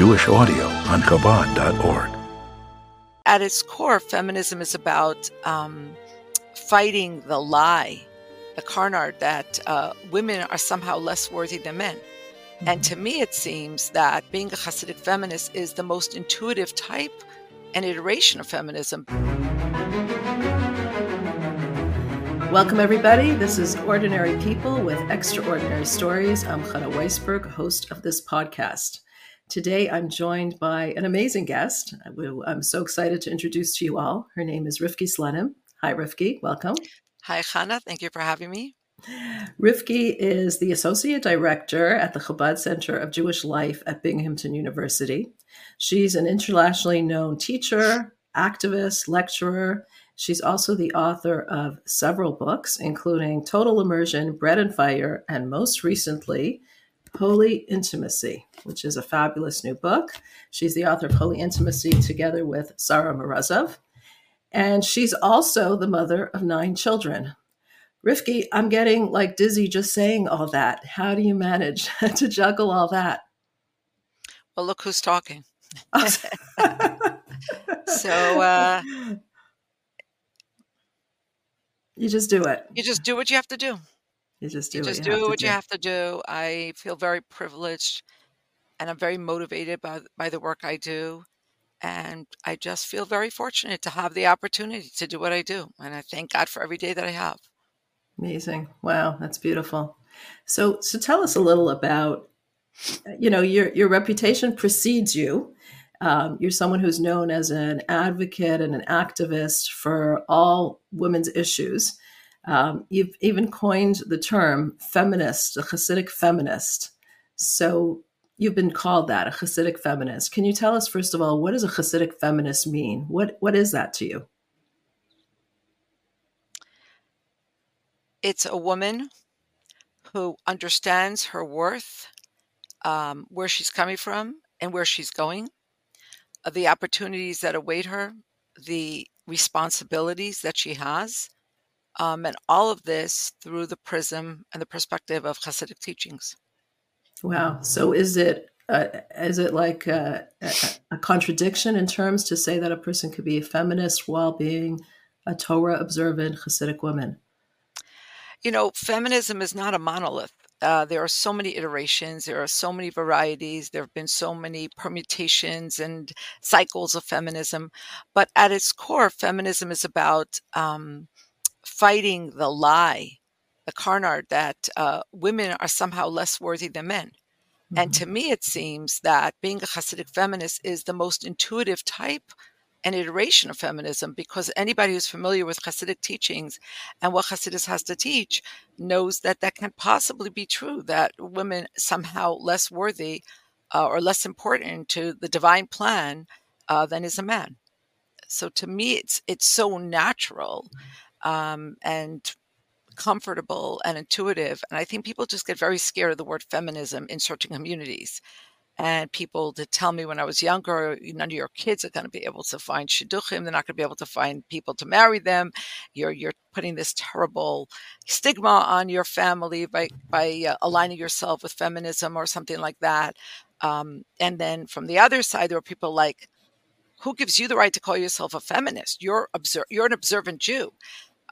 Jewish audio on Chabad.org. At its core, feminism is about um, fighting the lie, the carnard that uh, women are somehow less worthy than men. Mm-hmm. And to me, it seems that being a Hasidic feminist is the most intuitive type and iteration of feminism. Welcome, everybody. This is Ordinary People with Extraordinary Stories. I'm Chana Weisberg, host of this podcast. Today, I'm joined by an amazing guest. I'm so excited to introduce to you all. Her name is Rivki Slonim. Hi, Rivki. Welcome. Hi, Chana. Thank you for having me. Rivki is the Associate Director at the Chabad Center of Jewish Life at Binghamton University. She's an internationally known teacher, activist, lecturer, She's also the author of several books, including Total Immersion, Bread and Fire, and most recently, Holy Intimacy, which is a fabulous new book. She's the author of Holy Intimacy together with Sarah Morozow. And she's also the mother of nine children. Rivki, I'm getting like dizzy just saying all that. How do you manage to juggle all that? Well, look who's talking. so, uh, you just do it. You just do what you have to do. You just do. You just you do what do. you have to do. I feel very privileged, and I'm very motivated by by the work I do, and I just feel very fortunate to have the opportunity to do what I do, and I thank God for every day that I have. Amazing! Wow, that's beautiful. So, so tell us a little about, you know, your your reputation precedes you. Um, you're someone who's known as an advocate and an activist for all women's issues. Um, you've even coined the term feminist, a Hasidic feminist. So you've been called that, a Hasidic feminist. Can you tell us, first of all, what does a Hasidic feminist mean? What What is that to you? It's a woman who understands her worth, um, where she's coming from, and where she's going the opportunities that await her, the responsibilities that she has, um, and all of this through the prism and the perspective of Hasidic teachings. Wow. So is it uh, is it like a, a, contradiction in terms to say that a person could be a feminist while being a Torah observant Hasidic woman? You know, feminism is not a monolith. Uh, there are so many iterations, there are so many varieties, there have been so many permutations and cycles of feminism. But at its core, feminism is about um, fighting the lie, the carnard that uh, women are somehow less worthy than men. Mm-hmm. And to me, it seems that being a Hasidic feminist is the most intuitive type and iteration of feminism because anybody who's familiar with Hasidic teachings and what Hasidus has to teach knows that that can't possibly be true, that women somehow less worthy uh, or less important to the divine plan uh, than is a man. So to me, it's it's so natural um, and comfortable and intuitive. And I think people just get very scared of the word feminism in certain communities and people to tell me when I was younger, none of your kids are going to be able to find shidduchim. They're not going to be able to find people to marry them. You're you're putting this terrible stigma on your family by by uh, aligning yourself with feminism or something like that. Um, and then from the other side, there are people like, who gives you the right to call yourself a feminist? You're obser- you're an observant Jew.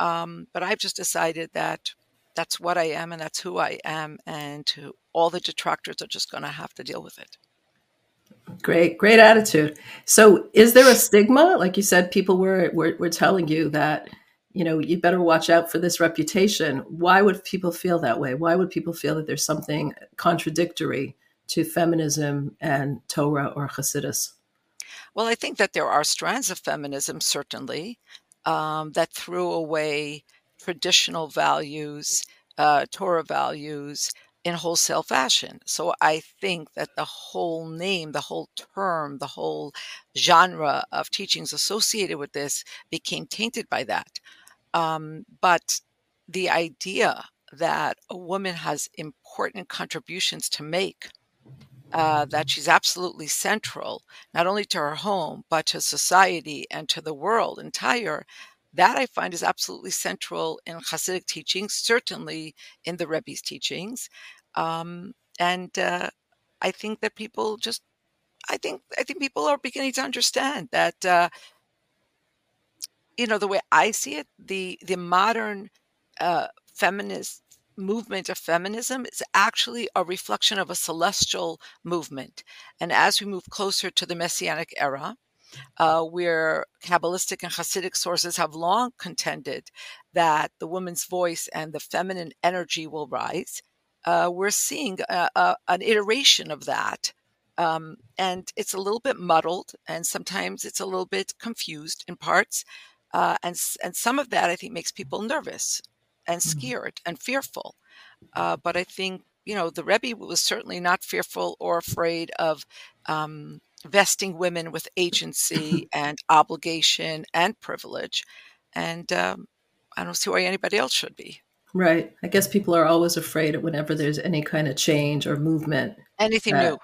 Um, but I've just decided that that's what I am and that's who I am, and to all the detractors are just going to have to deal with it. Great, great attitude. So, is there a stigma? Like you said, people were, were were telling you that you know you better watch out for this reputation. Why would people feel that way? Why would people feel that there's something contradictory to feminism and Torah or Hasidus? Well, I think that there are strands of feminism certainly um, that threw away traditional values, uh, Torah values in wholesale fashion. So I think that the whole name, the whole term, the whole genre of teachings associated with this became tainted by that. Um, but the idea that a woman has important contributions to make, uh, that she's absolutely central, not only to her home, but to society and to the world entire, that I find is absolutely central in Hasidic teachings, certainly in the Rebbe's teachings. Um, and uh, I think that people just I think I think people are beginning to understand that. Uh, you know, the way I see it, the the modern uh, feminist movement of feminism is actually a reflection of a celestial movement. And as we move closer to the Messianic era, uh, where Kabbalistic and Hasidic sources have long contended that the woman's voice and the feminine energy will rise, uh, we're seeing a, a, an iteration of that. Um, and it's a little bit muddled, and sometimes it's a little bit confused in parts. Uh, and, and some of that, I think, makes people nervous and mm-hmm. scared mm-hmm. and fearful. Uh, but I think, you know, the Rebbe was certainly not fearful or afraid of um, vesting women with agency and obligation and privilege. And um, I don't see why anybody else should be. Right. I guess people are always afraid whenever there's any kind of change or movement. Anything new.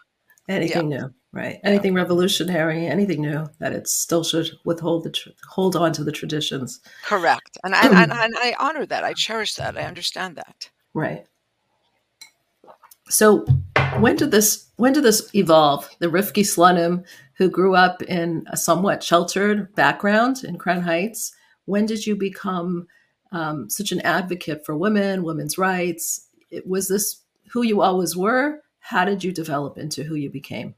Anything yeah. new. Right. Yeah. Anything revolutionary, anything new, that it still should withhold the tr- hold on to the traditions. Correct. And, and, and, and I honor that. I cherish that. I understand that. Right. So when did this when did this evolve? The Rivki Slonim, who grew up in a somewhat sheltered background in Crown Heights, when did you become um, such an advocate for women, women's rights? It, was this who you always were? How did you develop into who you became?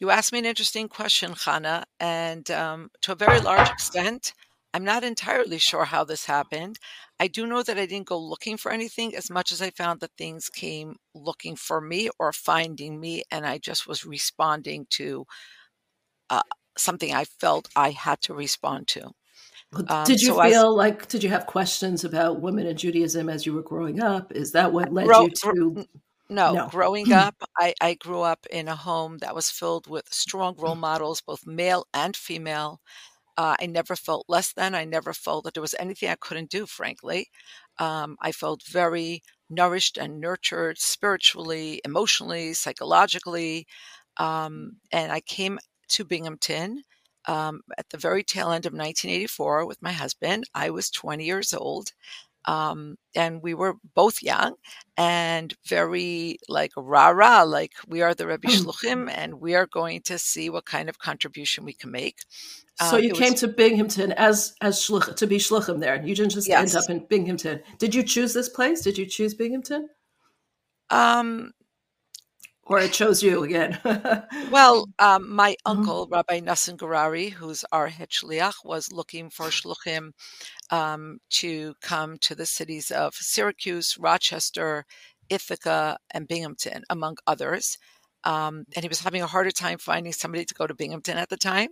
You asked me an interesting question, Hannah, and um, to a very large extent, I'm not entirely sure how this happened. I do know that I didn't go looking for anything as much as I found that things came looking for me or finding me, and I just was responding to uh, something I felt I had to respond to. Um, did you so feel like, did you have questions about women in Judaism as you were growing up? Is that what led grow, you to? No, no. growing up, I, I grew up in a home that was filled with strong role models, both male and female. Uh, I never felt less than. I never felt that there was anything I couldn't do, frankly. Um, I felt very nourished and nurtured spiritually, emotionally, psychologically. Um, and I came to Binghamton um, at the very tail end of 1984 with my husband. I was 20 years old. Um, and we were both young and very like rah rah, like we are the Rebbe mm. Shluchim and we are going to see what kind of contribution we can make. So um, you came was, to Binghamton as as shluch, to be shluchim there. You didn't just yes. end up in Binghamton. Did you choose this place? Did you choose Binghamton? Um, or it chose you again. well, um, my mm-hmm. uncle, mm-hmm. Rabbi Nosson Gurary, who's our head was looking for shluchim um, to come to the cities of Syracuse, Rochester, Ithaca, and Binghamton, among others. Um, and he was having a harder time finding somebody to go to Binghamton at the time.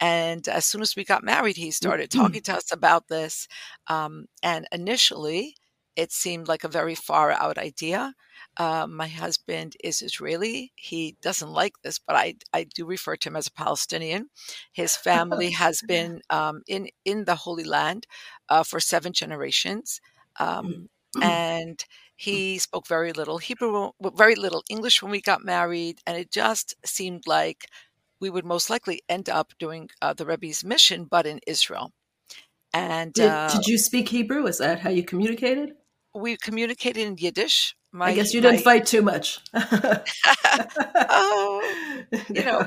And as soon as we got married, he started mm-hmm. talking to us about this. Um, and initially, it seemed like a very far out idea. Uh, my husband is Israeli. He doesn't like this, but I, I do refer to him as a Palestinian. His family has been um, in, in the Holy Land uh, for seven generations. Um, mm. and he spoke very little Hebrew, very little English when we got married. And it just seemed like we would most likely end up doing uh, the Rebbe's mission, but in Israel. And did, uh, did you speak Hebrew? Is that how you communicated? We communicated in Yiddish my, I guess you didn't my, fight too much. oh, you know,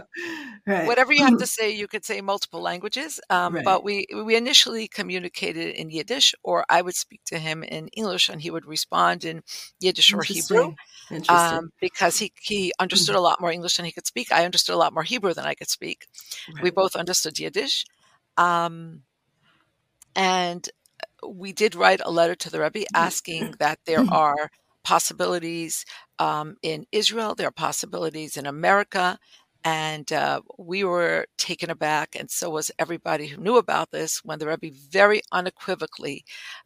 right. whatever you have to say, you could say multiple languages. Um, right. But we we initially communicated in Yiddish, or I would speak to him in English, and he would respond in Yiddish or Hebrew. Um, because he he understood mm-hmm. a lot more English than he could speak. I understood a lot more Hebrew than I could speak. Right. We both understood Yiddish. Um, and we did write a letter to the Rebbe asking that there mm-hmm. are possibilities um, in Israel, there are possibilities in America. And uh, we were taken aback, and so was everybody who knew about this when the Rebbe very unequivocally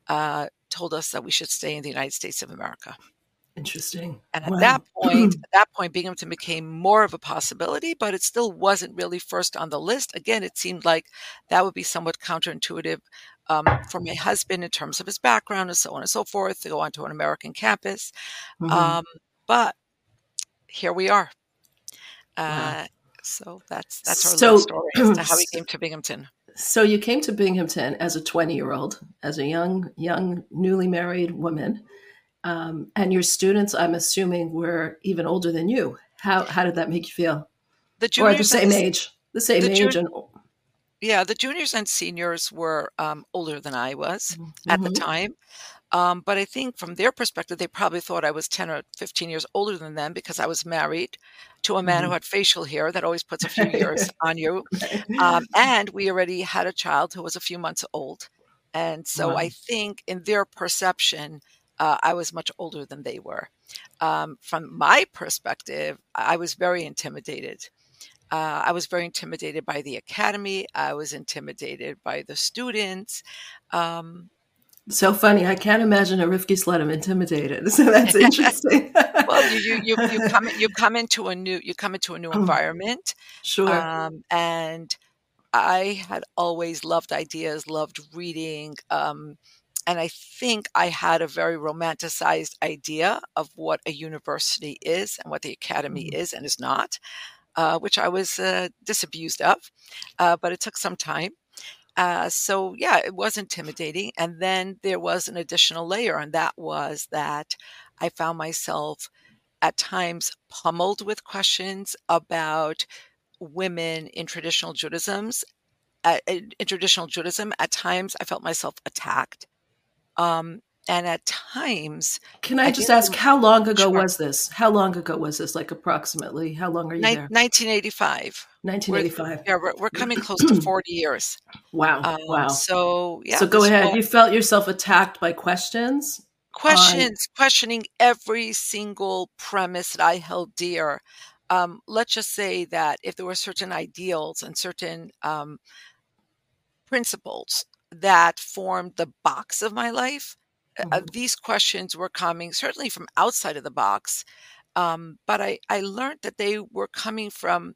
uh, told us that we should stay in the United States of America. Interesting. And at wow. that point, at that point, Binghamton became more of a possibility, but it still wasn't really first on the list. Again, it seemed like that would be somewhat counterintuitive um, for my husband in terms of his background and so on and so forth to go onto an American campus. Mm-hmm. Um, but here we are. Uh. So that's that's our so, story as to how we came to Binghamton. So you came to Binghamton as a 20 year old, as a young, young, newly married woman. Um, and your students, I'm assuming, were even older than you. How, how did that make you feel? the or juniors the same the, age, the same the age, jun- and yeah, the juniors and seniors were um, older than I was at the Mhm. time. Um, but I think from their perspective, they probably thought I was 10 or 15 years older than them because I was married to a man who Mhm. had facial hair that always puts a few years on you. Um, and we already had a child who was a few months old. And so Wow. I think in their perception, uh, I was much older than they were. Um, from my perspective, I was very intimidated. Uh, I was very intimidated by the academy. I was intimidated by the students. Um, So funny. I can't imagine a Rivki Slonim intimidated. So that's interesting. well, you, you, you, you come you come into a new you come into a new environment, sure. um, and I had always loved ideas, loved reading, um, and I think I had a very romanticized idea of what a university is and what the academy Mhm. is and is not, uh, which I was uh, disabused of, uh, but it took some time. Uh, so yeah, it was intimidating. And then there was an additional layer, and that was that I found myself at times pummeled with questions about women in traditional Judaism's. In in traditional Judaism, at times I felt myself attacked, um, and at times, Can I I just ask how long ago Sure. was this? How long ago was this? Like approximately? How long are you ni- there? 1985. We're, 1985. yeah, we're, we're coming close to 40 years. Wow. Um, wow. So yeah, so go ahead. whole- You felt yourself attacked by questions? questions questioning every single premise that i held dear um, let's just say that if there were certain ideals and certain um, principles that formed the box of my life uh, Mhm. these questions were coming certainly from outside of the box um, but I, I learned that they were coming from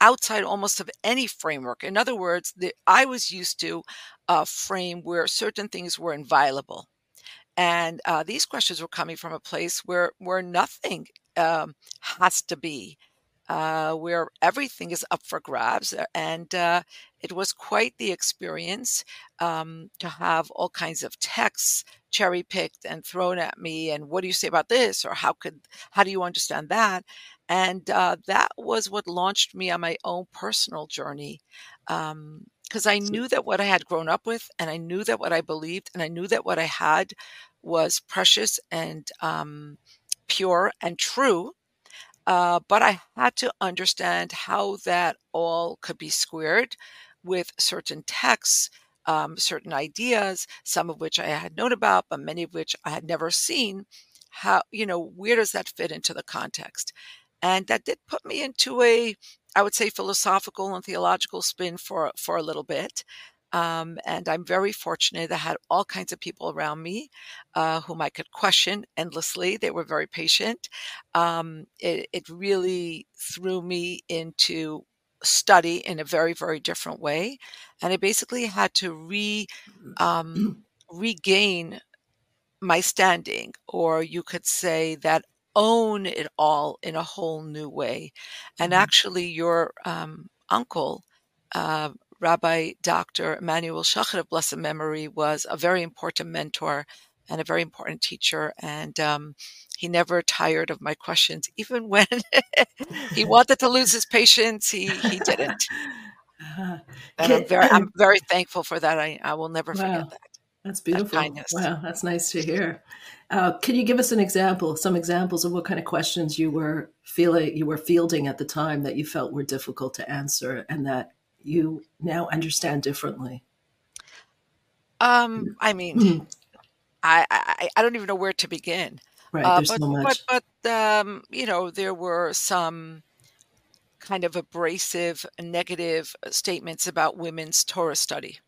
outside almost of any framework in other words the, i was used to a frame where certain things were inviolable and uh, these questions were coming from a place where where nothing um, has to be, uh, where everything is up for grabs, and uh, it was quite the experience um, to have all kinds of texts cherry picked and thrown at me. And what do you say about this? Or how could how do you understand that? And uh, that was what launched me on my own personal journey. Um, because I knew that what I had grown up with, and I knew that what I believed, and I knew that what I had was precious and um, pure and true. Uh, but I had to understand how that all could be squared with certain texts, um, certain ideas, some of which I had known about, but many of which I had never seen. How, you know, where does that fit into the context? And that did put me into a, I would say, philosophical and theological spin for for a little bit. Um, and I'm very fortunate. I had all kinds of people around me uh, whom I could question endlessly. They were very patient. Um, it, it really threw me into study in a very, very different way, and I basically had to re um, regain my standing, or you could say that own it all in a whole new way. And Mhm. actually, your um, uncle, uh, Rabbi Dr. Immanuel Schochet of blessed memory, was a very important mentor and a very important teacher. And um, he never tired of my questions, even when he wanted to lose his patience. He he didn't, Uh, and I'm very I'm very thankful for that. I I will never Wow. forget that. That's beautiful. kindness. Wow, that's nice to hear. Uh, can you give us an example, some examples of what kind of questions you were feeling you were fielding at the time that you felt were difficult to answer and that you now understand differently? Um, I mean, Mhm. I, I I don't even know where to begin. Right, Uh, there's but so much. but but um, you know, there were some kind of abrasive, negative statements about women's Torah study.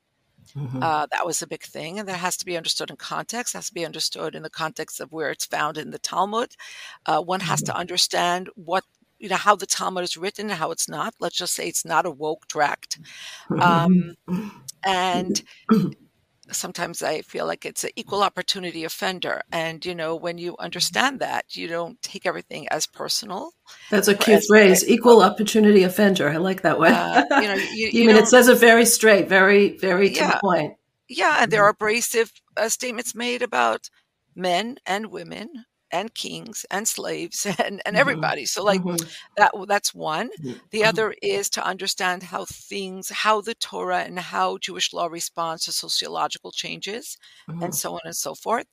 Mhm. Uh, that was a big thing, and that has to be understood in context. Has to be understood in the context of where it's found in the Talmud. Uh, one has to understand what you know how the Talmud is written and how it's not. Let's just say it's not a woke tract, um, and sometimes I feel like it's an equal opportunity offender. And you know, when you understand that, you don't take everything as personal. That's a cute phrase, equal opportunity offender. I like that one. Uh, you know, you, You mean it says it very straight, very, very to Yeah. the point. Yeah, and there are abrasive uh, statements made about men and women and kings and slaves and, and Mhm. everybody. So like Mhm. that that's one. Mhm. The other is to understand how things, how the Torah and how Jewish law responds to sociological changes and Mhm. so on and so forth.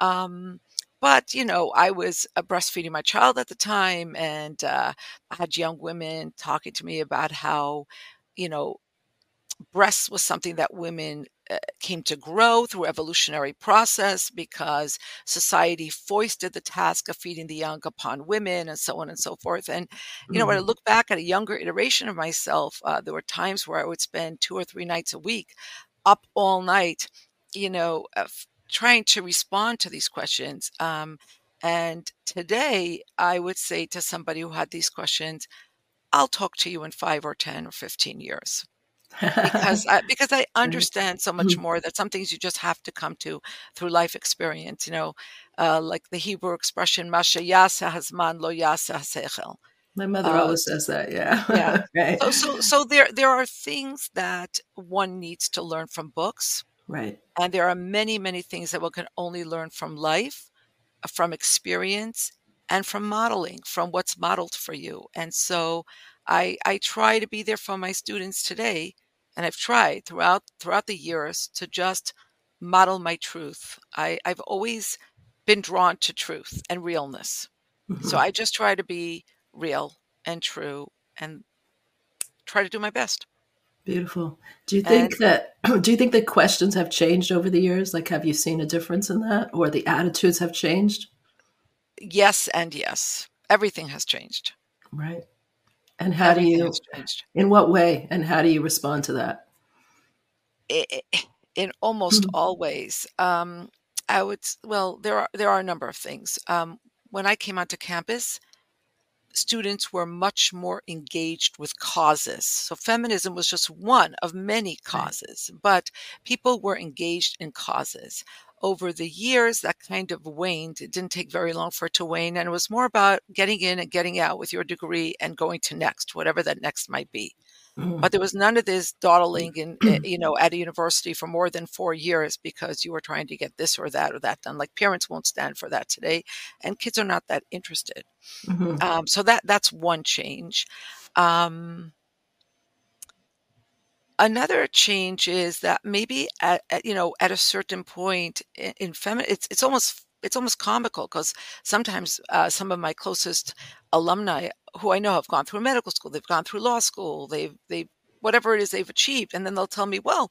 Um, but you know, I was uh, breastfeeding my child at the time, and uh, I had young women talking to me about how, you know, breasts was something that women came to grow through evolutionary process because society foisted the task of feeding the young upon women and so on and so forth. And you know when i Mhm. look back at a younger iteration of myself uh, there were times where i would spend two or three nights a week up all night you know uh, f- trying to respond to these questions. Um, and today i would say to somebody who had these questions i'll talk to you in five or ten or 15 years because I, because I understand so much Mhm. more that some things you just have to come to through life experience. You know, uh, like the Hebrew expression "Masha yasa hazman lo yasa hasechel." My mother Uh, always says that. Yeah. yeah. right. So so so there there are things that one needs to learn from books, Right. and there are many many things that one can only learn from life, uh, from experience, and from modeling, from what's modeled for you. And so I I try to be there for my students today, and I've tried throughout throughout the years to just model my truth. I, I've always been drawn to truth and realness. So Mhm. I just try to be real and true and try to do my best. Beautiful. Do you And think that do you think the questions have changed over the years? Like have you seen a difference in that or the attitudes have changed? yes and yes. Everything has changed. Right. And how do you in what way and how do you respond to that? In almost Mhm. all ways. Um, I would well, there are there are a number of things. Um, when I came onto campus, students were much more engaged with causes. So feminism was just one of many causes, but people were engaged in causes. Over the years, that kind of waned. It didn't take very long for it to wane, and it was more about getting in and getting out with your degree and going to next, whatever that next might be. Mhm. But there was none of this dawdling in, eh, you know, at a university for more than four years because you were trying to get this or that or that done. Like parents won't stand for that today, and kids are not that interested. Mhm. Um, so that that's one change. Um, another change is that maybe at, at you know at a certain point in, in feminine, it's it's almost it's almost comical because sometimes uh, some of my closest alumni who I know have gone through medical school, they've gone through law school, they've they whatever it is they've achieved, and then they'll tell me, well,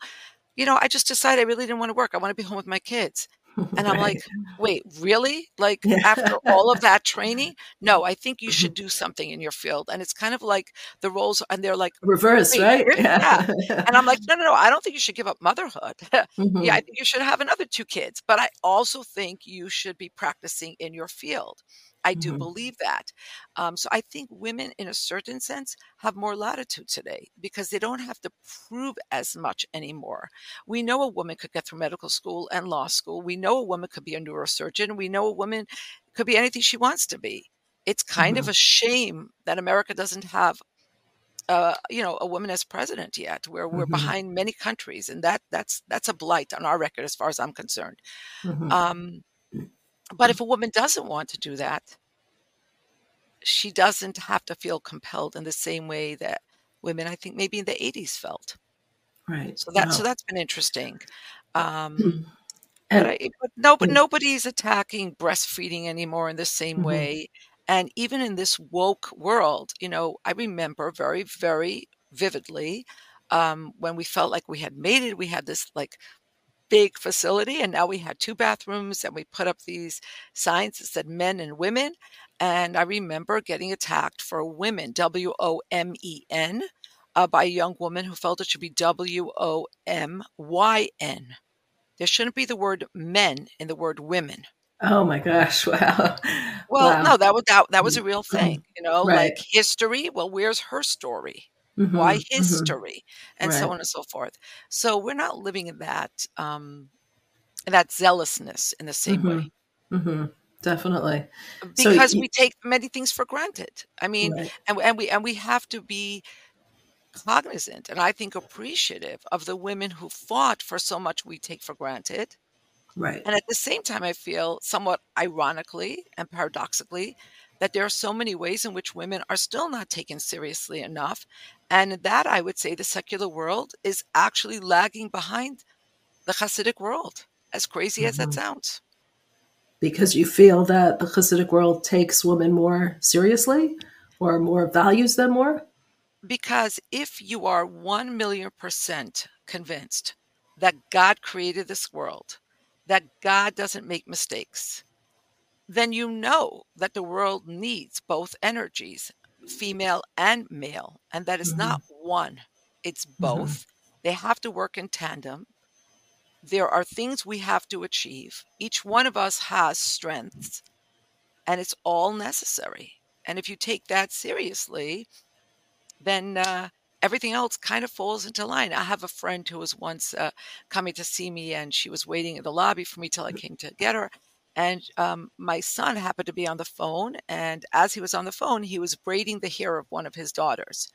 you know, I just decided I really didn't want to work. I want to be home with my kids. And I'm Right. like, wait, really? Like Yeah. after all of that training? No, I think you Mhm. should do something in your field. And it's kind of like the roles, and they're like, Reverse, right? Yeah. Yeah. And I'm like, no, no, no, I don't think you should give up motherhood. yeah, I Mhm. think you should have another two kids. But I also think you should be practicing in your field. I do Mhm. believe that. Um, so I think women, in a certain sense, have more latitude today because they don't have to prove as much anymore. We know a woman could get through medical school and law school. We know a woman could be a neurosurgeon. We know a woman could be anything she wants to be. It's kind of Mhm. a shame that America doesn't have, uh, you know, a woman as president yet. Where we're Mhm. behind many countries, and that that's that's a blight on our record as far as I'm concerned. Mhm. Um, but if a woman doesn't want to do that, she doesn't have to feel compelled in the same way that women, I think, maybe in the 80s felt. Right. So that so Wow. that's been interesting. Um, Mhm. but I but no, but mm, nobody's attacking breastfeeding anymore in the same mhm. way. And even in this woke world, you know, I remember very, very vividly um, when we felt like we had made it. We had this like big facility, and now we had two bathrooms, and we put up these signs that said men and women. And I remember getting attacked for women, W O M E N, uh, by a young woman who felt it should be W O M Y N. There shouldn't be the word men in the word women. Oh my gosh. Wow. Well, Wow. no, that was that, that was a Mhm. real Mhm. thing, you know, Right. like history. Well, where's her story? Why history? his Mhm. story? And so on and so forth. So we're not living in that um, in that zealousness in the same way Mhm. Mhm. Definitely. So because you we take many things for granted. I mean, right. and and we and we have to be cognizant and I think appreciative of the women who fought for so much we take for granted Right. And at the same time, I feel somewhat ironically and paradoxically that there are so many ways in which women are still not taken seriously enough. And that I would say the secular world is actually lagging behind the Hasidic world, as crazy mm-hmm. as that mm-hmm. sounds. Because you feel that the Hasidic world takes women more seriously or more values them more? Because if you are 1 million percent convinced that God created this world, that God doesn't make mistakes, then you know that the world needs both energies, female and male, and that is mm-hmm. not one, it's mm-hmm. both. Mm-hmm. They have to work in tandem. There are things we have to achieve. Each one of us has strengths, and it's all necessary. And if you take that seriously, then uh, everything else kind of falls into line. I have a friend who was once uh, coming to see me, and she was waiting in the lobby for me till I came to get her. And um, my son happened to be on the phone. And as he was on the phone, he was braiding the hair of one of his daughters.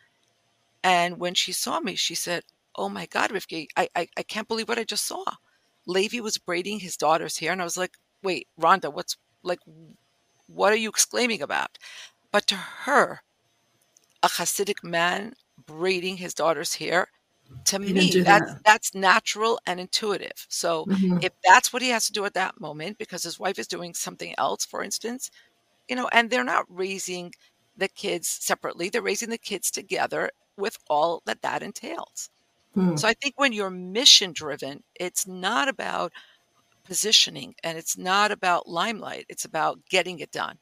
And when she saw me, she said, Oh my God, Rivki, I, I, I can't believe what I just saw. Levy was braiding his daughter's hair. And I was like, Wait, Rhonda, what's like, what are you exclaiming about? But to her, a Hasidic man braiding his daughter's hair to me that's that. that's natural and intuitive so mm-hmm. if that's what he has to do at that moment because his wife is doing something else for instance you know and they're not raising the kids separately they're raising the kids together with all that that entails mm. so i think when you're mission driven it's not about positioning and it's not about limelight it's about getting it done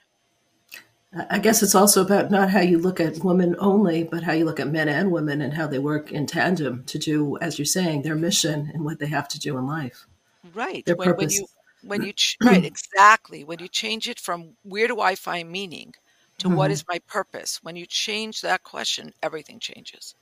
I guess it's also about not how you look at women only, but how you look at men and women and how they work in tandem to do, as you're saying, their mission and what they have to do in life. Right. Their when, purpose. When you, when you ch- right, exactly. When you change it from where do I find meaning to mm-hmm. what is my purpose, when you change that question, everything changes.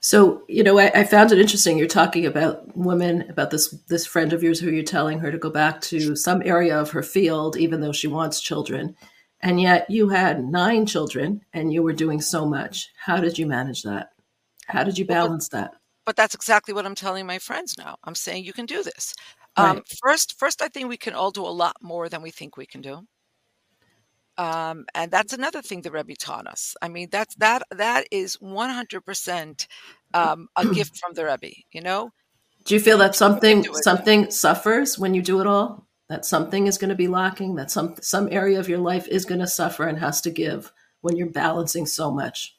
So, you know, I, I, found it interesting. You're talking about women, about this this friend of yours who you're telling her to go back to some area of her field, even though she wants children. And yet you had nine children and you were doing so much. How did you manage that? How did you balance that? But that's exactly what I'm telling my friends now. I'm saying you can do this. Um, right. Um, first, first, I think we can all do a lot more than we think we can do. Um, and that's another thing the Rebbe taught us. I mean, that's that that is 100% um, a gift from the Rebbe. You know. Do you feel that something something suffers when you do it all? That something is going to be lacking, that some some area of your life is going to suffer and has to give when you're balancing so much?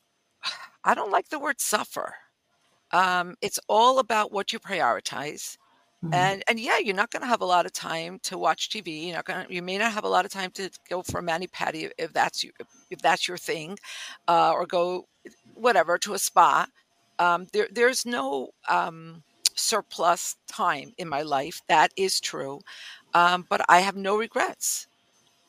I don't like the word suffer. Um, it's all about what you prioritize. Mm-hmm. And and yeah, you're not going to have a lot of time to watch TV. You're not going you may not have a lot of time to go for a mani pedi if that's you if that's your thing, uh, or go whatever to a spa. Um, there there's no um, surplus time in my life. That is true. Um, but I have no regrets.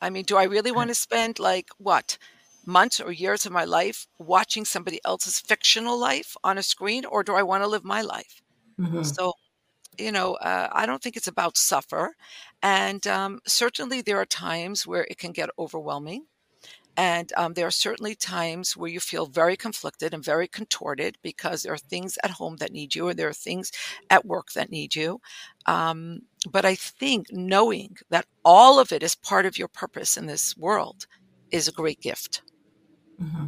I mean, do I really want to spend like what months or years of my life watching somebody else's fictional life on a screen, or do I want to live my life? Mm-hmm. So, you know, uh, I don't think it's about suffer. And um, certainly there are times where it can get overwhelming. And um, there are certainly times where you feel very conflicted and very contorted because there are things at home that need you, and there are things at work that need you. Um, but I think knowing that all of it is part of your purpose in this world is a great gift. Mm-hmm.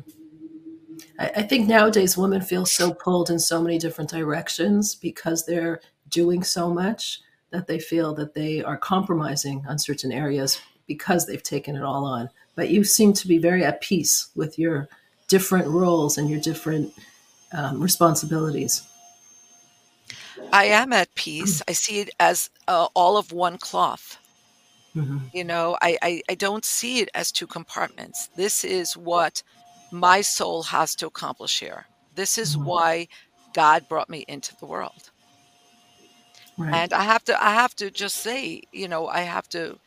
I, I think nowadays women feel so pulled in so many different directions because they're doing so much that they feel that they are compromising on certain areas because they've taken it all on. But you seem to be very at peace with your different roles and your different um, responsibilities. I am at peace. I see it as uh, all of one cloth. Mm-hmm. You know, I, I, I don't see it as two compartments. This is what my soul has to accomplish here. This is mm-hmm. why God brought me into the world. Right. And I have to I have to just say, you know, I have to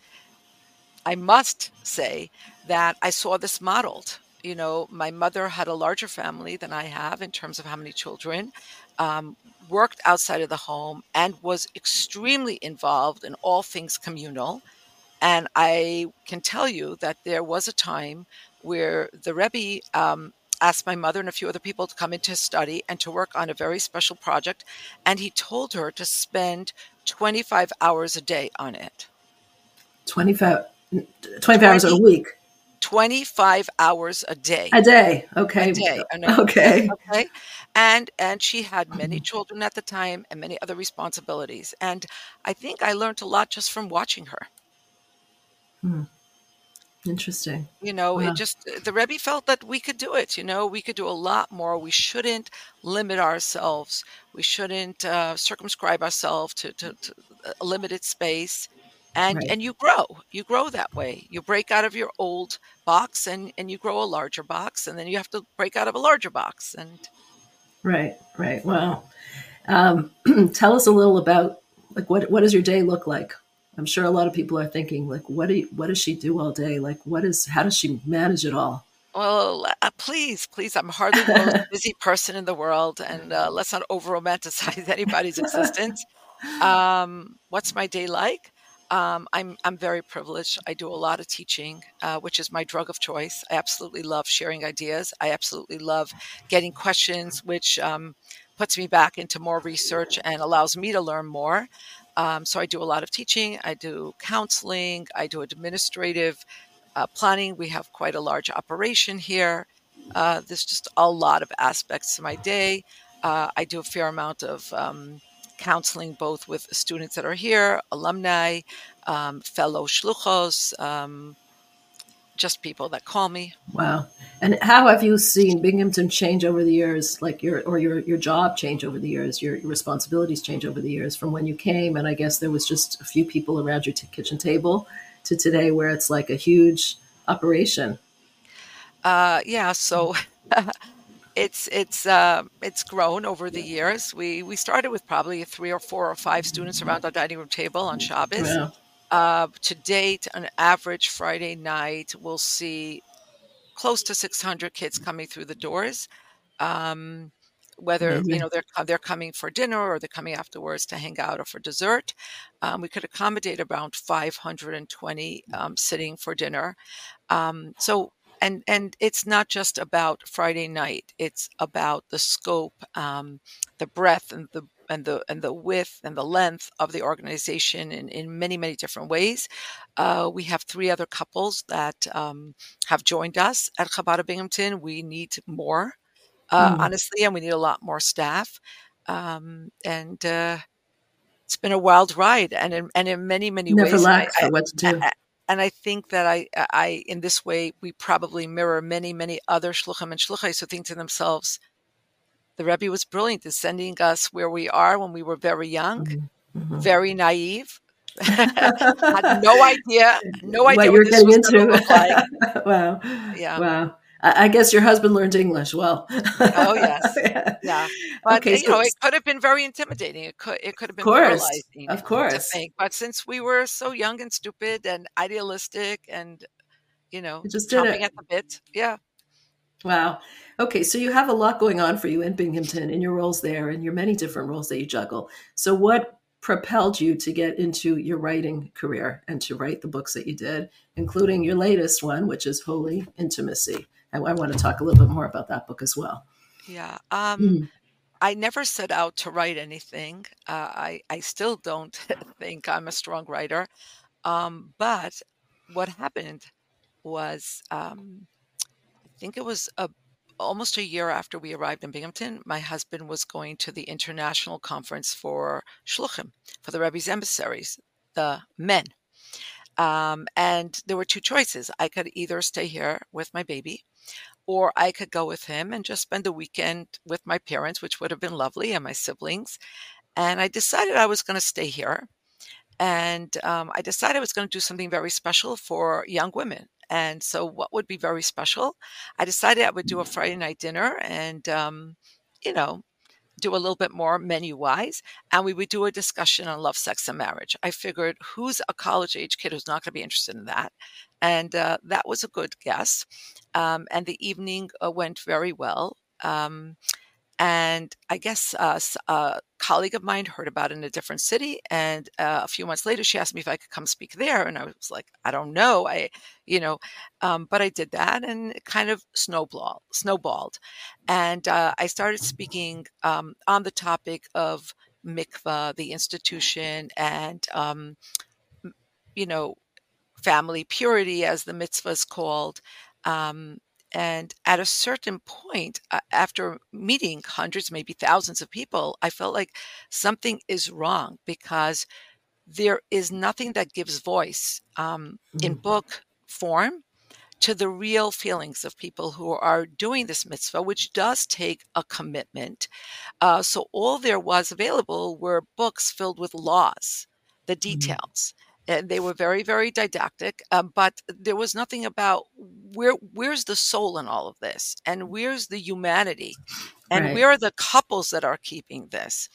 I must say that I saw this modeled. You know, my mother had a larger family than I have in terms of how many children. Um, worked outside of the home and was extremely involved in all things communal. And I can tell you that there was a time where the Rebbe um, asked my mother and a few other people to come in to study and to work on a very special project. And he told her to spend 25 hours a day on it. 25, 25 hours a week. 25 hours a day. A day. Okay. A day. Okay. Okay. And and she had many children at the time and many other responsibilities. And I think I learned a lot just from watching her. Hmm. Interesting. You know, it just the Rebbe felt that we could do it. You know, we could do a lot more. We shouldn't limit ourselves. We shouldn't uh, circumscribe ourselves to, to, to a limited space. And Right. and you grow. You grow that way. You break out of your old box and and you grow a larger box, and then you have to break out of a larger box. And Right. Right. Wow. Um, tell us a little about like what what does your day look like? I'm sure a lot of people are thinking like what do you, what does she do all day? Like what is how does she manage it all? well, uh, please, please, I'm hardly the most busy person in the world, and uh, let's not over romanticize anybody's existence. Um, what's my day like? Um, I'm I'm very privileged. I do a lot of teaching, uh, which is my drug of choice. I absolutely love sharing ideas. I absolutely love getting questions, which um, puts me back into more research and allows me to learn more. Um, so I do a lot of teaching. I do counseling. I do administrative uh, planning. We have quite a large operation here. Uh, there's just a lot of aspects to my day. Uh, I do a fair amount of um, counseling, both with students that are here, alumni, um, fellow shluchos, um, just people that call me. Wow. And how have you seen Binghamton change over the years, like your or your your job change over the years, your, your responsibilities change over the years from when you came and I guess there was just a few people around your t- kitchen table to today where it's like a huge operation. Uh, yeah, so it's it's uh, it's grown over the years. We we started with probably three or four or five students around our dining room table on Shabbos. Wow. Uh, to date, an average Friday night, we'll see close to 600 kids coming through the doors. Um, whether you know they're they're coming for dinner or they're coming afterwards to hang out or for dessert, um, we could accommodate around 520 um, sitting for dinner. Um, so and and it's not just about Friday night; it's about the scope, um, the breadth, and the and the and the width and the length of the organization in, in many many different ways. Uh, we have three other couples that um, have joined us at Chabad of Binghamton. We need more, uh, Mm. honestly, and we need a lot more staff. Um, and uh, it's been a wild ride, and in, and in many many Never ways. and I, for what to do. I- and I think that I, I, in this way, we probably mirror many, many other shluchim and shluchais who think to themselves, the Rebbe was brilliant in sending us where we are when we were very young, Mhm. Mhm. very naive, had no idea, no idea what idea you're this getting into. look like. wow. Yeah. Wow. I, guess your husband learned English well. Oh yes, yeah. yeah. But Okay, you know, it could have been very intimidating. It could, it could have been course. paralyzing Of course. think. But since we were so young and stupid and idealistic, and you know, You just it. at the bit, yeah. Wow. Okay, so you have a lot going on for you in Binghamton in your roles there and your many different roles that you juggle. So what propelled you to get into your writing career and to write the books that you did, including your latest one, which is Holy Intimacy? And I want to talk a little bit more about that book as well. Yeah. Um, Mm. I never set out to write anything. Uh, I, I still don't think I'm a strong writer. Um, but what happened was, um, I think it was a, almost a year after we arrived in Binghamton, my husband was going to the international conference for Shluchim, for the Rebbe's emissaries, the men. Um, and there were two choices. I could either stay here with my baby or I could go with him and just spend the weekend with my parents, which would have been lovely, and my siblings. And I decided I was going to stay here. And um, I decided I was going to do something very special for young women. And so, what would be very special? I decided I would do a Friday night dinner and, um, you know, do a little bit more menu wise. And we would do a discussion on love, sex, and marriage. I figured who's a college age kid who's not going to be interested in that? And uh, that was a good guess. Um, and the evening uh, went very well. Um, and I guess uh, uh, colleague of mine heard about it in a different city, and uh, a few months later, she asked me if I could come speak there, and I was like, I don't know, I, you know, um, but I did that, and it kind of snowball snowballed, and uh, I started speaking um, on the topic of mikvah, the institution, and um, you know, family purity, as the mitzvah is called. Um, and at a certain point, uh, after meeting hundreds, maybe thousands of people, I felt like something is wrong because there is nothing that gives voice um, in Mm. book form to the real feelings of people who are doing this mitzvah, which does take a commitment. Uh, so all there was available were books filled with laws, the Mhm. details. And they were very, very didactic, um, but there was nothing about where where's the soul in all of this, and where's the humanity, and Right. where are the couples that are keeping this.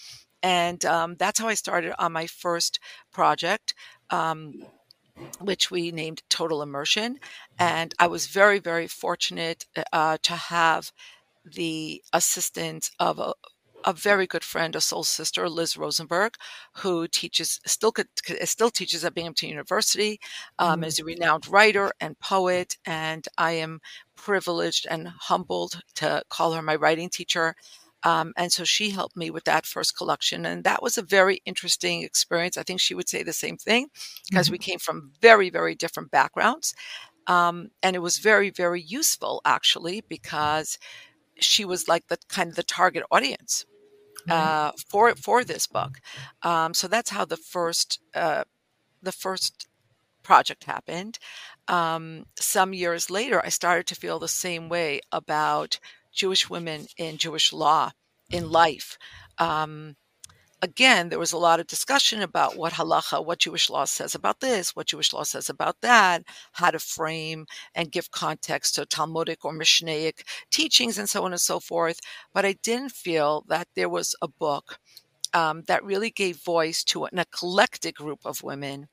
And um, that's how I started on my first project. Um, which we named Total Immersion. And I was very, very fortunate uh, to have the assistance of a, a very good friend, a soul sister, Liz Rosenberg, who teaches still still teaches at Binghamton University, um, Mhm. is a renowned writer and poet, and I am privileged and humbled to call her my writing teacher. Um, and so she helped me with that first collection, and that was a very interesting experience. I think she would say the same thing because Mhm. we came from very, very different backgrounds. Um, and it was very, very useful actually because she was like the kind of the target audience. Uh, for for this book. Um, so that's how the first uh, the first project happened. Um, some years later, I started to feel the same way about Jewish women in Jewish law in life. Um, again, there was a lot of discussion about what halacha, what Jewish law says about this, what Jewish law says about that, how to frame and give context to Talmudic or Mishnaic teachings, and so on and so forth. But I didn't feel that there was a book um, that really gave voice to an eclectic group of women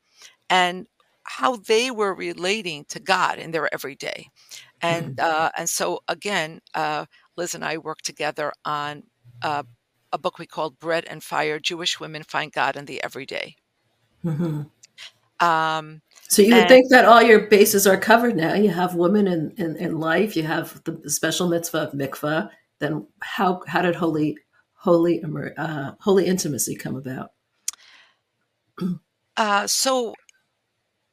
and how they were relating to God in their everyday. And uh, and so again, uh, Liz and I worked together on uh, a book we called Bread and Fire: Jewish Women Find God in the Everyday. Mhm. Um, So you would think that all your bases are covered now. You have women in, in, in life. You have the special mitzvah of mikvah. Then how how did holy holy uh, holy intimacy come about? uh, so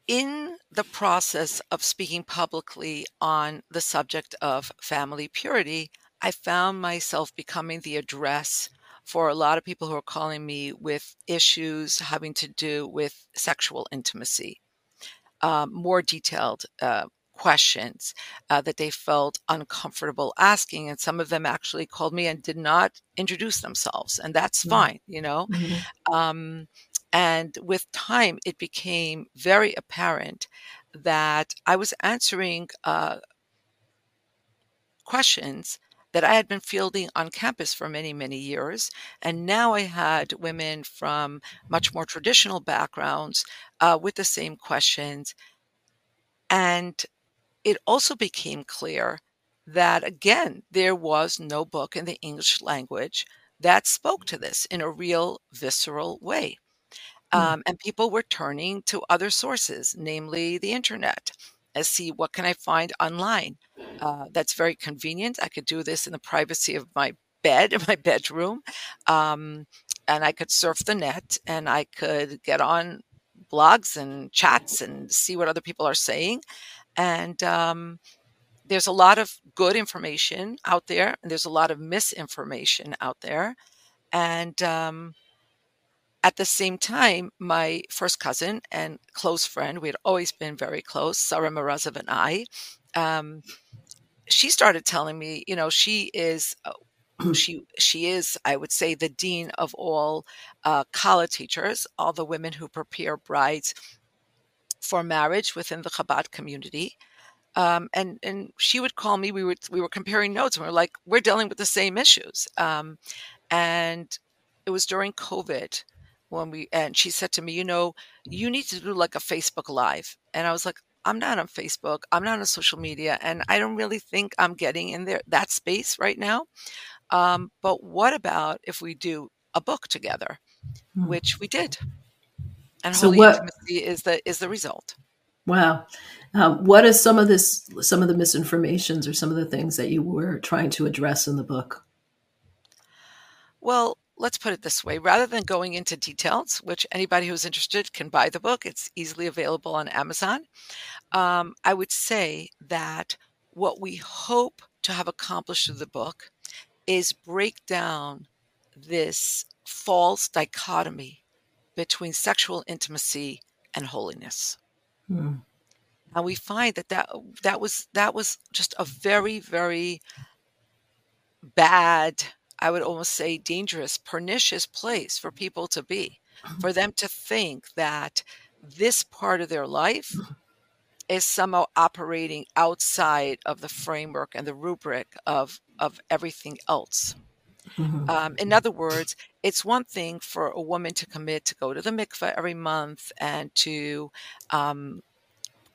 in the process of speaking publicly on the subject of family purity, I found myself becoming the address for a lot of people who are calling me with issues having to do with sexual intimacy, um, more detailed uh, questions uh, that they felt uncomfortable asking. And some of them actually called me and did not introduce themselves, and that's Mhm. fine, you know. Mhm. Um, and with time, it became very apparent that I was answering uh, questions that I had been fielding on campus for many, many years. And now I had women from much more traditional backgrounds uh, with the same questions. And it also became clear that, again, there was no book in the English language that spoke to this in a real, visceral way. Hmm. Um, and people were turning to other sources, namely the internet, and see what can I find online. Uh, that's very convenient. I could do this in the privacy of my bed in my bedroom, um, and I could surf the net, and I could get on blogs and chats and see what other people are saying. And um, there's a lot of good information out there, and there's a lot of misinformation out there. And um, at the same time, my first cousin and close friend, we had always been very close, Sarah Morozow and I, um, she started telling me, you know, she is, uh, she she is, I would say, the dean of all uh, kallah teachers, all the women who prepare brides for marriage within the Chabad community. Um, and and she would call me. We were we were comparing notes, and we are like, we're dealing with the same issues. Um, and it was during COVID when we and she said to me, you know, you need to do like a Facebook Live, and I was like, I'm not on Facebook, I'm not on social media, and I don't really think I'm getting in there that space right now. Um, but what about if we do a book together, Hmm. which we did. And So holy what- intimacy is the is the result. Wow. Um, what is some of this, some of the misinformations or some of the things that you were trying to address in the book? Well, let's put it this way rather than going into details, which anybody who's interested can buy the book, it's easily available on Amazon. Um, I would say that what we hope to have accomplished through the book is break down this false dichotomy between sexual intimacy and holiness. Hmm. And we find that that, that was that was just a very very bad I would almost say dangerous, pernicious place for people to be, for them to think that this part of their life is somehow operating outside of the framework and the rubric of, of everything else. Mhm. Um, in other words, it's one thing for a woman to commit to go to the mikveh every month and to um,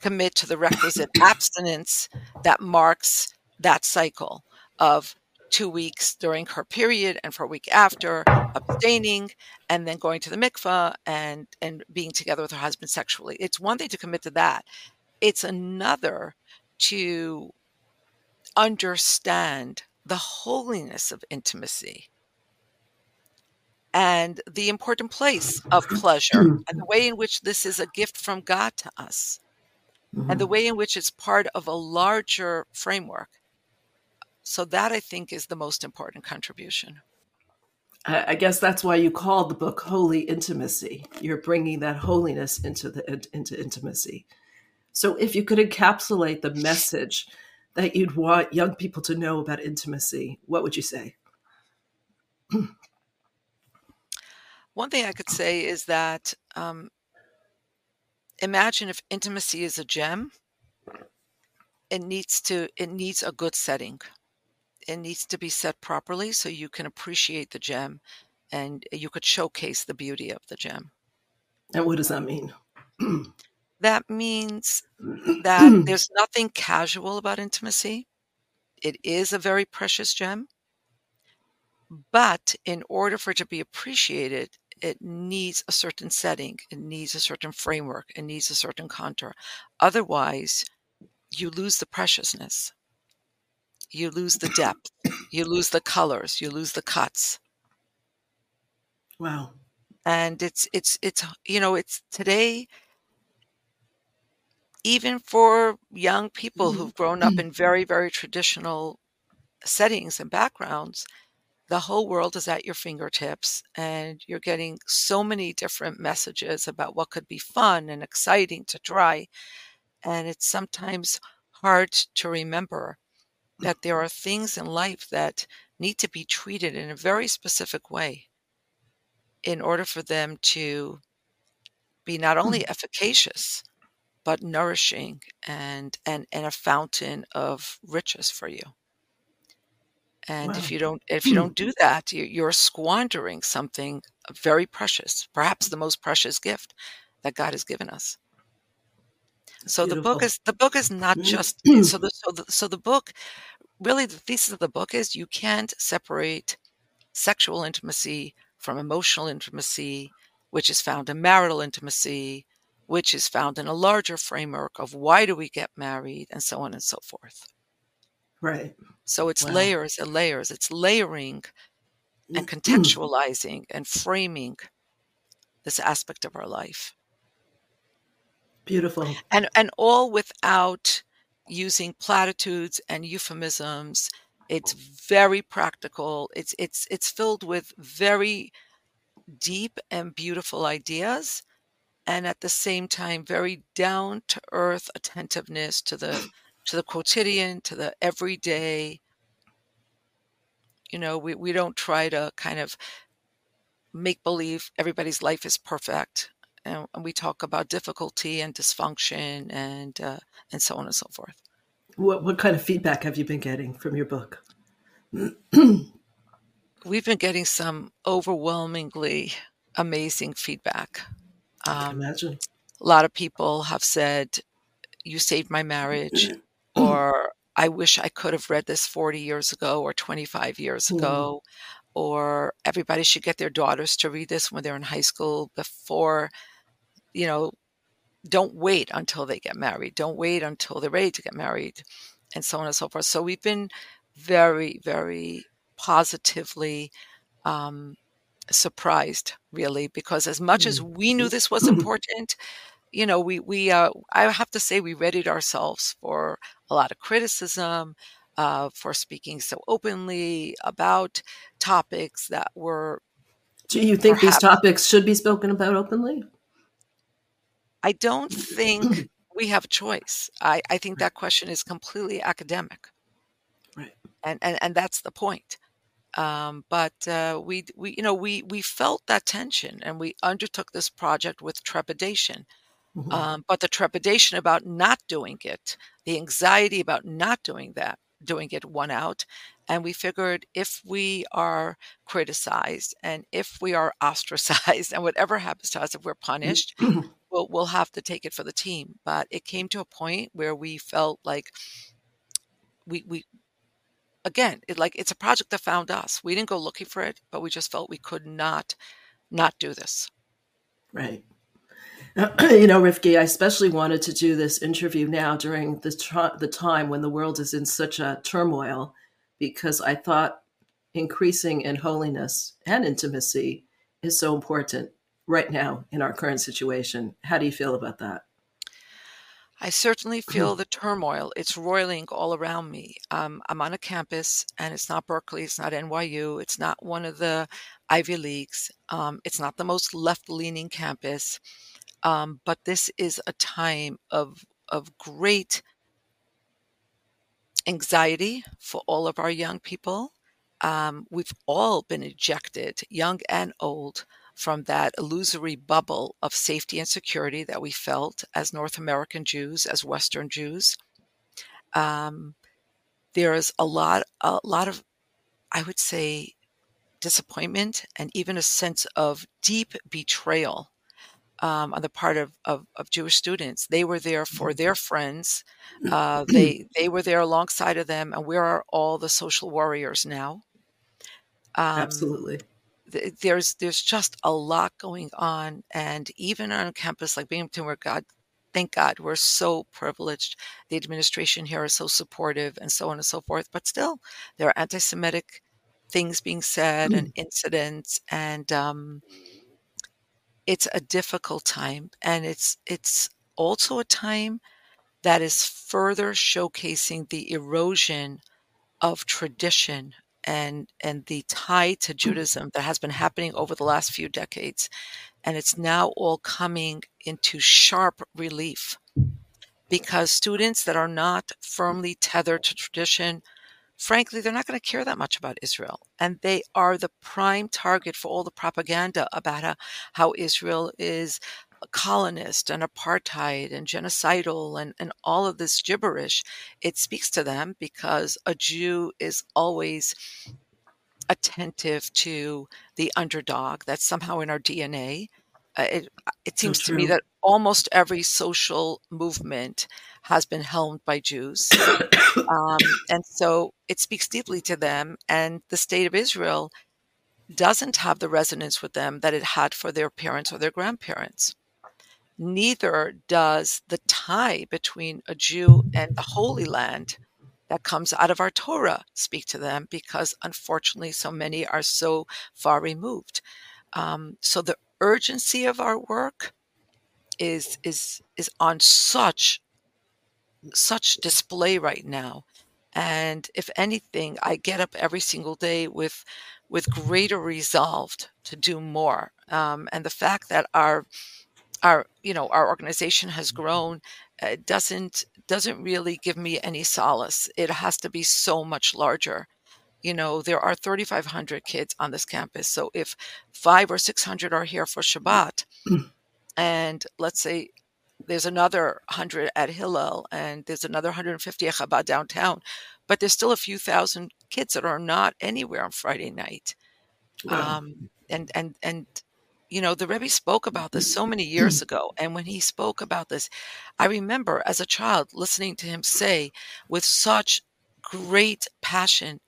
commit to the requisite abstinence that marks that cycle of two weeks during her period and for a week after abstaining and then going to the mikveh and and being together with her husband sexually it's one thing to commit to that it's another to understand the holiness of intimacy and the important place of pleasure and the way in which this is a gift from God to us and the Mhm. way in which it's part of a larger framework. So that I think is the most important contribution. I I guess that's why you called the book "Holy Intimacy." You're bringing that holiness into the into intimacy. So, if you could encapsulate the message that you'd want young people to know about intimacy, what would you say? One thing I could say is that um, imagine if intimacy is a gem, it needs to it needs a good setting. It needs to be set properly so you can appreciate the gem and you could showcase the beauty of the gem. And what does that mean? That means that there's nothing casual about intimacy. It is a very precious gem. But in order for it to be appreciated, it needs a certain setting, it needs a certain framework, it needs a certain contour. Otherwise, you lose the preciousness. You lose the depth. You lose the colors. You lose the cuts. Wow. And it's it's it's you know it's today even for young people mm-hmm. who've grown up mm-hmm. in very very traditional settings and backgrounds the whole world is at your fingertips and you're getting so many different messages about what could be fun and exciting to try and it's sometimes hard to remember that there are things in life that need to be treated in a very specific way in order for them to be not only mm-hmm. efficacious but nourishing and and and a fountain of riches for you. And if you don't if you hmm. don't do that you, you're squandering something very precious perhaps the most precious gift that god has given us. So the book is the book is not just so the so the, so the book really the thesis of the book is you can't separate sexual intimacy from emotional intimacy which is found in marital intimacy which is found in a larger framework of why do we get married and so on and so forth. Right. so it's Wow. layers and layers. It's layering and mm-hmm. contextualizing and framing this aspect of our life. Beautiful. and and all without using platitudes and euphemisms. It's very practical. It's it's it's filled with very deep and beautiful ideas and at the same time very down to earth attentiveness to the to the quotidian to the everyday. You know we, we don't try to kind of make believe everybody's life is perfect and, and we talk about difficulty and dysfunction and uh, and so on and so forth. What what kind of feedback have you been getting from your book? we've been getting some overwhelmingly amazing feedback um, imagine. a lot of people have said you saved my marriage or i wish i could have read this 40 years ago or 25 years Mm. ago or everybody should get their daughters to read this when they're in high school before, you know, don't wait until they get married. Don't wait until they're ready to get married, and so on and so forth. So we've been very, very positively um, surprised, really, because as much as Mm. we knew this was important, you know, we we uh, I have to say we readied ourselves for a lot of criticism, uh, for speaking so openly about topics that were Do you think these topics should be spoken about openly? I don't think we have a choice. I, I think that question is completely academic, Right. and and, and that's the point. Um, but uh, we we you know we we felt that tension, and we undertook this project with trepidation. Mhm. Um, but the trepidation about not doing it, the anxiety about not doing that, doing it, won out. And we figured if we are criticized and if we are ostracized and whatever happens to us, if we're punished, we'll, we'll have to take it for the team. But it came to a point where we felt like we, we again, it like it's a project that found us. We didn't go looking for it, but we just felt we could not not do this. Right. you know, Rivki, I especially wanted to do this interview now during the, tr- the time when the world is in such a turmoil because I thought increasing in holiness and intimacy is so important right now in our current situation. How do you feel about that? I certainly feel the turmoil. It's roiling all around me. Um, I'm on a campus, and it's not Berkeley, it's not NYU, it's not one of the Ivy Leagues, um, it's not the most left leaning campus. Um, but this is a time of of great anxiety for all of our young people. Um, we've all been ejected, young and old, from that illusory bubble of safety and security that we felt as North American Jews, as Western Jews. Um, there is a lot, a lot of, I would say, disappointment and even a sense of deep betrayal um, on the part of, of, of, Jewish students. They were there for their friends. Uh, they they were there alongside of them, and where are all the social warriors now? Um, Absolutely. Th- there's there's just a lot going on, and even on campus like Binghamton, where God, thank God, we're so privileged. The administration here is so supportive, and so on and so forth. But still, there are anti-Semitic things being said and incidents, and um, it's a difficult time and it's it's also a time that is further showcasing the erosion of tradition and and the tie to mm. Judaism that has been happening over the last few decades and it's now all coming into sharp relief because students that are not firmly tethered to tradition frankly, they're not going to care that much about Israel. And they are the prime target for all the propaganda about how, how Israel is colonist and apartheid and genocidal and, and all of this gibberish. It speaks to them because a Jew is always attentive to the underdog. That's somehow in our DNA. Uh, it, it seems to me that almost every social movement has been helmed by Jews. um, and so it speaks deeply to them. And the state of Israel doesn't have the resonance with them that it had for their parents or their grandparents. Neither does the tie between a Jew and the Holy Land that comes out of our Torah speak to them because unfortunately so many are so far removed. Um, so the urgency of our work is is is on such such display right now and if anything i get up every single day with with greater resolve to do more um, and the fact that our our you know our organization has grown uh, doesn't doesn't really give me any solace it has to be so much larger you know there are 3500 kids on this campus so if 5 or 600 are here for shabbat and let's say there's another 100 at Hillel and there's another 150 at Chabad downtown, but there's still a few thousand kids that are not anywhere on Friday night. Wow. Um, and, and, and, you know, the Rebbe spoke about this so many years mm. ago. And when he spoke about this, I remember as a child listening to him say with such great passion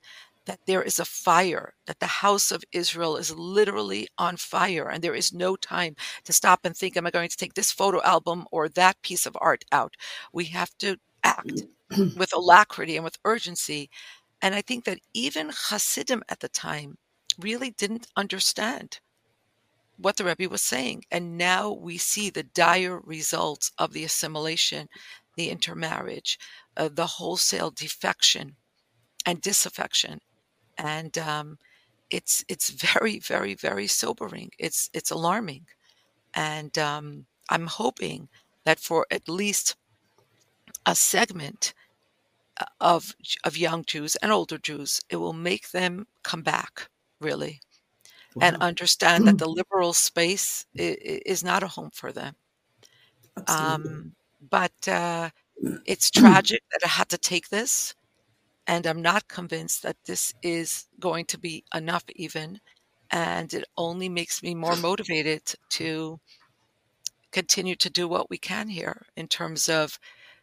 that there is a fire, that the house of Israel is literally on fire, and there is no time to stop and think, Am I going to take this photo album or that piece of art out? We have to act mm. with alacrity and with urgency. And I think that even Hasidim at the time really didn't understand what the Rebbe was saying. And now we see the dire results of the assimilation, the intermarriage, uh, the wholesale defection and disaffection. And um, it's it's very, very, very sobering. It's it's alarming. And um, I'm hoping that for at least a segment uh, of of young Jews and older Jews, it will make them come back really wow. and understand that the liberal space is, is, not a home for them. Um, but uh, it's tragic that I had to take this, and I'm not convinced that this is going to be enough, even. And it only makes me more motivated to continue to do what we can here in terms of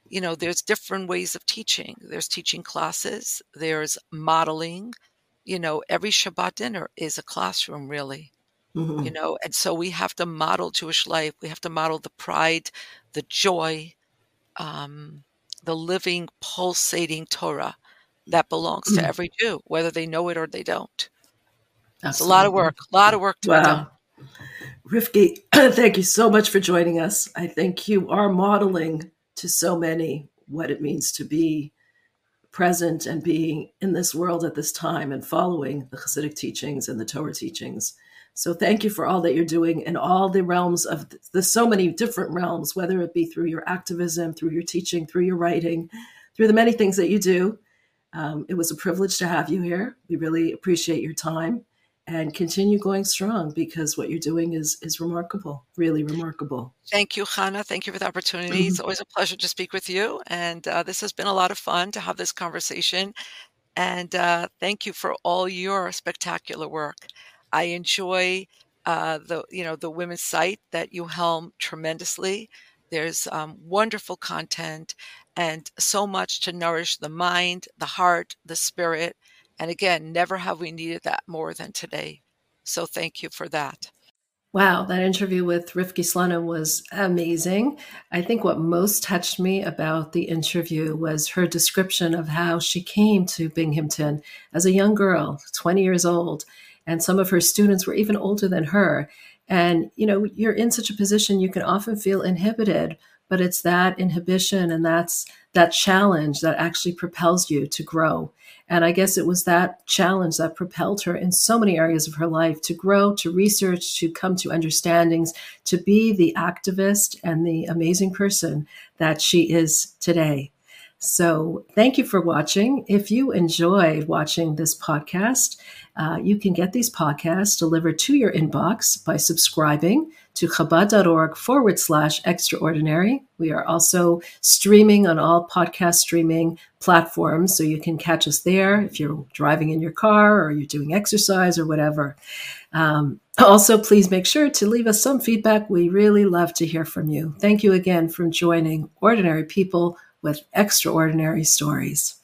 you know there's different ways of teaching there's teaching classes there's modeling you know, every Shabbat dinner is a classroom, really. Mm-hmm. You know, and so we have to model Jewish life. We have to model the pride, the joy, um, the living, pulsating Torah that belongs mm-hmm. to every Jew, whether they know it or they don't. Absolutely. It's a lot of work, a lot of work to wow. be done. Rivki, thank you so much for joining us. I think you are modeling to so many what it means to be present and being in this world at this time and following the Hasidic teachings and the Torah teachings. So thank you for all that you're doing in all the realms of the so many different realms, whether it be through your activism, through your teaching, through your writing, through the many things that you do. Um, it was a privilege to have you here. We really appreciate your time and continue going strong because what you're doing is is remarkable, really remarkable. Thank you, Hannah. Thank you for the opportunity. It's mm-hmm. always a pleasure to speak with you, and uh, this has been a lot of fun to have this conversation. And uh, thank you for all your spectacular work. I enjoy uh, the you know the women's site that you helm tremendously. There's um, wonderful content and so much to nourish the mind, the heart, the spirit and again, never have we needed that more than today. So thank you for that. Wow, that interview with Rivki Slonim was amazing. I think what most touched me about the interview was her description of how she came to Binghamton as a young girl, 20 years old, and some of her students were even older than her. And, you know, you're in such a position, you can often feel inhibited, but it's that inhibition and that's that challenge that actually propels you to grow. And I guess it was that challenge that propelled her in so many areas of her life to grow, to research, to come to understandings, to be the activist and the amazing person that she is today. So, thank you for watching. If you enjoyed watching this podcast, uh, you can get these podcasts delivered to your inbox by subscribing to chabad.org forward slash extraordinary. We are also streaming on all podcast streaming platforms, so you can catch us there if you're driving in your car or you're doing exercise or whatever. Um, also, please make sure to leave us some feedback. We really love to hear from you. Thank you again for joining Ordinary People with extraordinary stories.